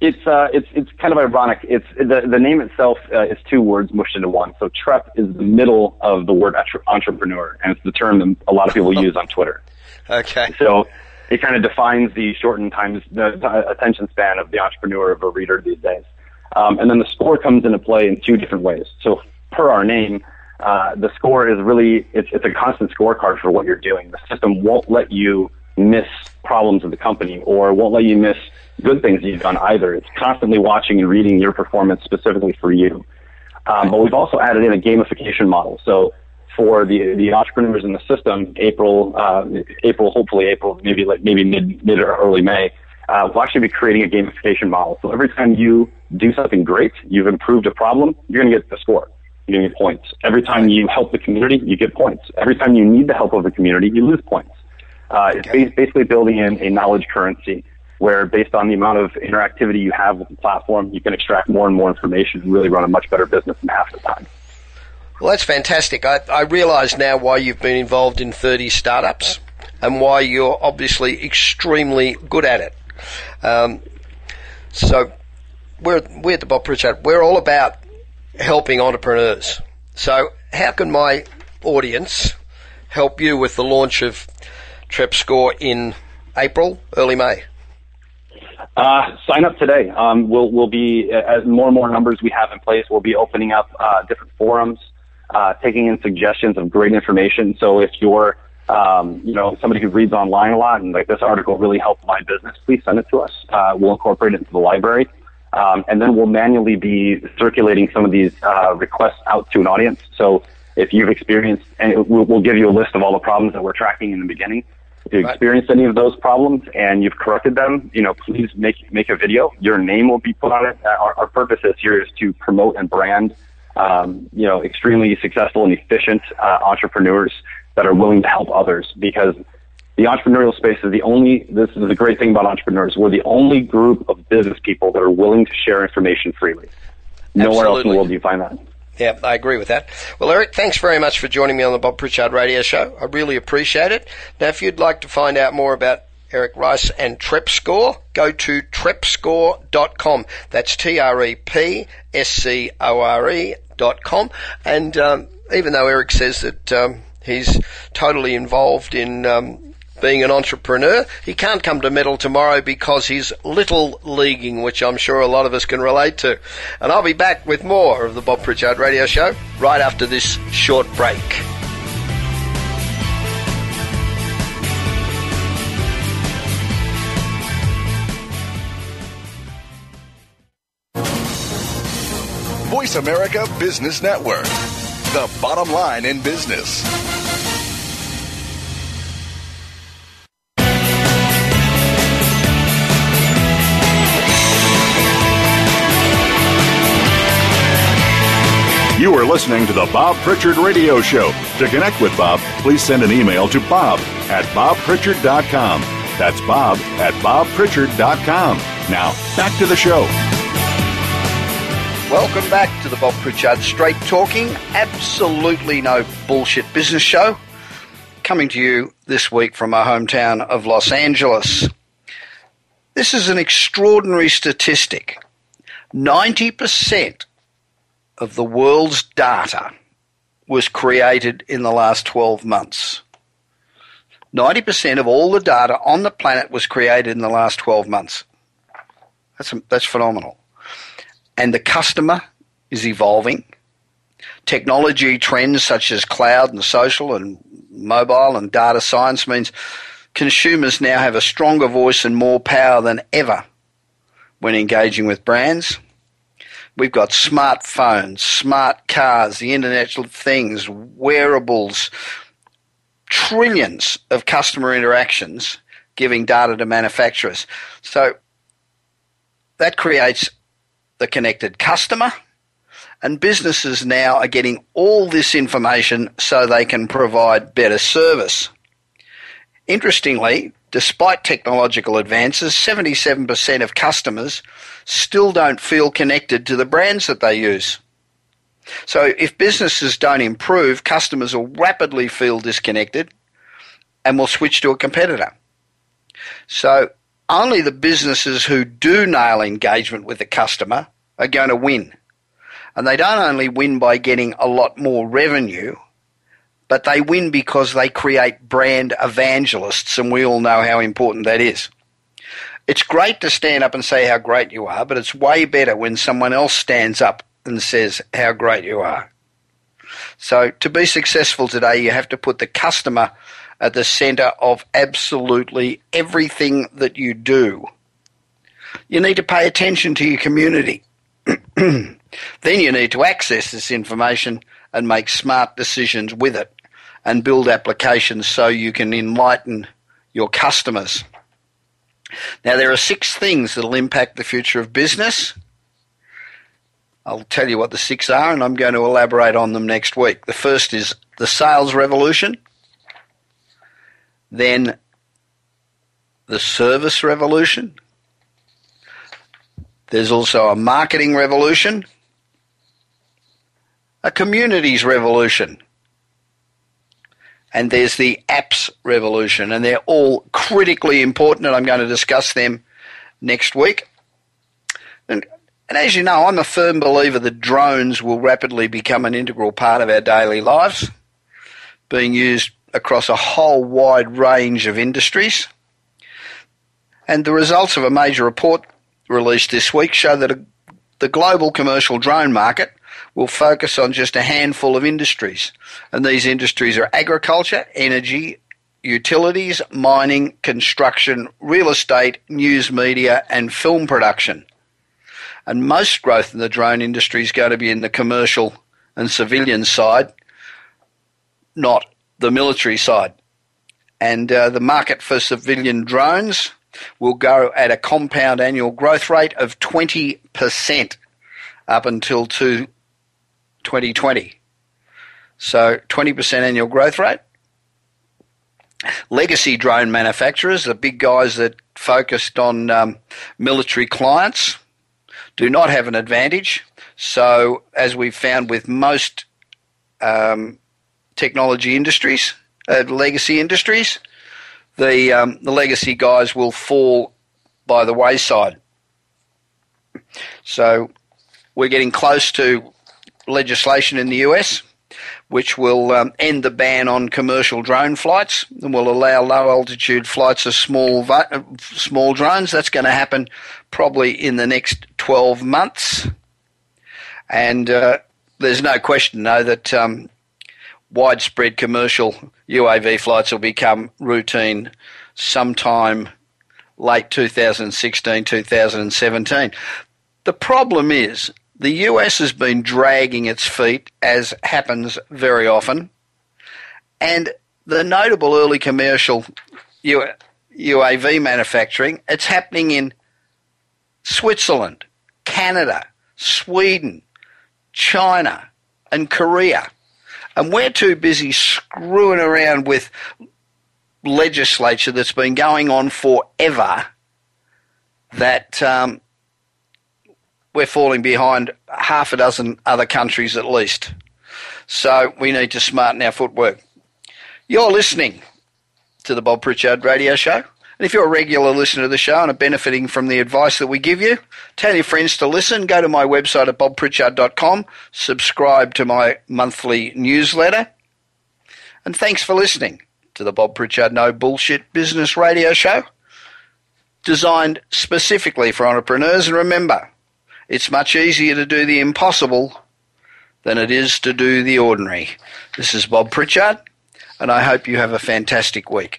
it's uh, it's it's kind of ironic. It's the the name itself uh, is two words mushed into one. So Trep is the middle of the word entrepreneur, and it's the term that a lot of people use on Twitter.
Okay.
So it kind of defines the shortened times the attention span of the entrepreneur of a reader these days. Um, and then the score comes into play in two different ways. So per our name, uh, the score is really it's it's a constant scorecard for what you're doing. The system won't let you miss problems of the company or won't let you miss good things you've done either. It's constantly watching and reading your performance specifically for you. Um, but we've also added in a gamification model. So for the the entrepreneurs in the system, April, uh, April, hopefully April, maybe like maybe mid mid or early May, uh, we'll actually be creating a gamification model. So every time you do something great, you've improved a problem, you're going to get the score. You're going to get points. Every time you help the community, you get points. Every time you need the help of the community, you lose points. Uh, okay. It's basically building in a knowledge currency where based on the amount of interactivity you have with the platform, you can extract more and more information and really run a much better business in half the time.
Well, that's fantastic. I, I realise now why you've been involved in 30 startups and why you're obviously extremely good at it. Um, so, we're, we're at the Bob Pritchard. We're all about helping entrepreneurs. So, how can my audience help you with the launch of TrepScore in April, early May?
Uh, sign up today. Um, we'll, we'll be, as more and more numbers we have in place, we'll be opening up uh, different forums uh, taking in suggestions of great information. So if you're, um, you know, somebody who reads online a lot and like this article really helped my business, please send it to us. Uh, we'll incorporate it into the library. Um, and then we'll manually be circulating some of these uh, requests out to an audience. So if you've experienced, and we'll, we'll give you a list of all the problems that we're tracking in the beginning. If you've experienced any of those problems and you've corrected them, you know, please make make a video. Your name will be put on it. Our, our purpose this year is to promote and brand um, you know, extremely successful and efficient uh, entrepreneurs that are willing to help others because the entrepreneurial space is the only, this is the great thing about entrepreneurs. We're the only group of business people that are willing to share information freely. Nowhere Absolutely. else in the world do you find that.
Yeah, I agree with that. Well, Eric, thanks very much for joining me on the Bob Pritchard Radio Show. I really appreciate it. Now, if you'd like to find out more about Eric Rice and TrepScore, go to trepscore.com. That's T-R-E-P-S-C-O-R-E com. And um, even though Eric says that um, he's totally involved in um, being an entrepreneur, he can't come to Metal tomorrow because he's little leaguing, which I'm sure a lot of us can relate to. And I'll be back with more of the Bob Pritchard Radio Show right after this short break.
Voice America Business Network, the bottom line in business. You are listening to the Bob Pritchard Radio Show. To connect with Bob, please send an email to bob at bobpritchard.com. That's bob at bobpritchard.com. Now, back to the show.
Welcome back to the Bob Pritchard Straight Talking, absolutely no bullshit business show. Coming to you this week from our hometown of Los Angeles. This is an extraordinary statistic. 90% of the world's data was created in the last 12 months. 90% of all the data on the planet was created in the last 12 months. That's, that's phenomenal. And the customer is evolving. Technology trends such as cloud and social and mobile and data science means consumers now have a stronger voice and more power than ever when engaging with brands. We've got smartphones, smart cars, the Internet of Things, wearables, trillions of customer interactions giving data to manufacturers. So that creates the connected customer, and businesses now are getting all this information so they can provide better service. Interestingly, despite technological advances, 77% of customers still don't feel connected to the brands that they use. So if businesses don't improve, customers will rapidly feel disconnected and will switch to a competitor. So only the businesses who do nail engagement with the customer are going to win. And they don't only win by getting a lot more revenue, but they win because they create brand evangelists, and we all know how important that is. It's great to stand up and say how great you are, but it's way better when someone else stands up and says how great you are. So to be successful today, you have to put the customer at the center of absolutely everything that you do. You need to pay attention to your community. then you need to access this information and make smart decisions with it and build applications so you can enlighten your customers. Now, there are six things that will impact the future of business. I'll tell you what the six are, and I'm going to elaborate on them next week. The first is the sales revolution then the service revolution. There's also a marketing revolution, a communities revolution, and there's the apps revolution, and they're all critically important, and I'm going to discuss them next week. And, and as you know, I'm a firm believer that drones will rapidly become an integral part of our daily lives, being used across a whole wide range of industries. And the results of a major report released this week show that a, the global commercial drone market will focus on just a handful of industries. And these industries are agriculture, energy, utilities, mining, construction, real estate, news media, and film production. And most growth in the drone industry is going to be in the commercial and civilian side, not the military side. And uh, the market for civilian drones will go at a compound annual growth rate of 20% up until to 2020. So 20% annual growth rate. Legacy drone manufacturers, the big guys that focused on um, military clients, do not have an advantage. So, as we've found with most um, technology industries, uh, legacy industries, the um, the legacy guys will fall by the wayside. So we're getting close to legislation in the US, which will um, end the ban on commercial drone flights and will allow low altitude flights of small uh, small drones. That's going to happen probably in the next 12 months. And uh, there's no question, though, that um, widespread commercial UAV flights will become routine sometime late 2016, 2017. The problem is the US has been dragging its feet, as happens very often, and the notable early commercial UAV manufacturing, it's happening in Switzerland, Canada, Sweden, China, and Korea. And we're too busy screwing around with legislature that's been going on forever that um, we're falling behind half a dozen other countries at least. So we need to smarten our footwork. You're listening to the Bob Pritchard Radio Show. And if you're a regular listener to the show and are benefiting from the advice that we give you, tell your friends to listen. Go to my website at bobpritchard.com, subscribe to my monthly newsletter, and thanks for listening to the Bob Pritchard No Bullshit Business Radio Show, designed specifically for entrepreneurs. And remember, It's much easier to do the impossible than it is to do the ordinary. This is Bob Pritchard, and I hope you have a fantastic week.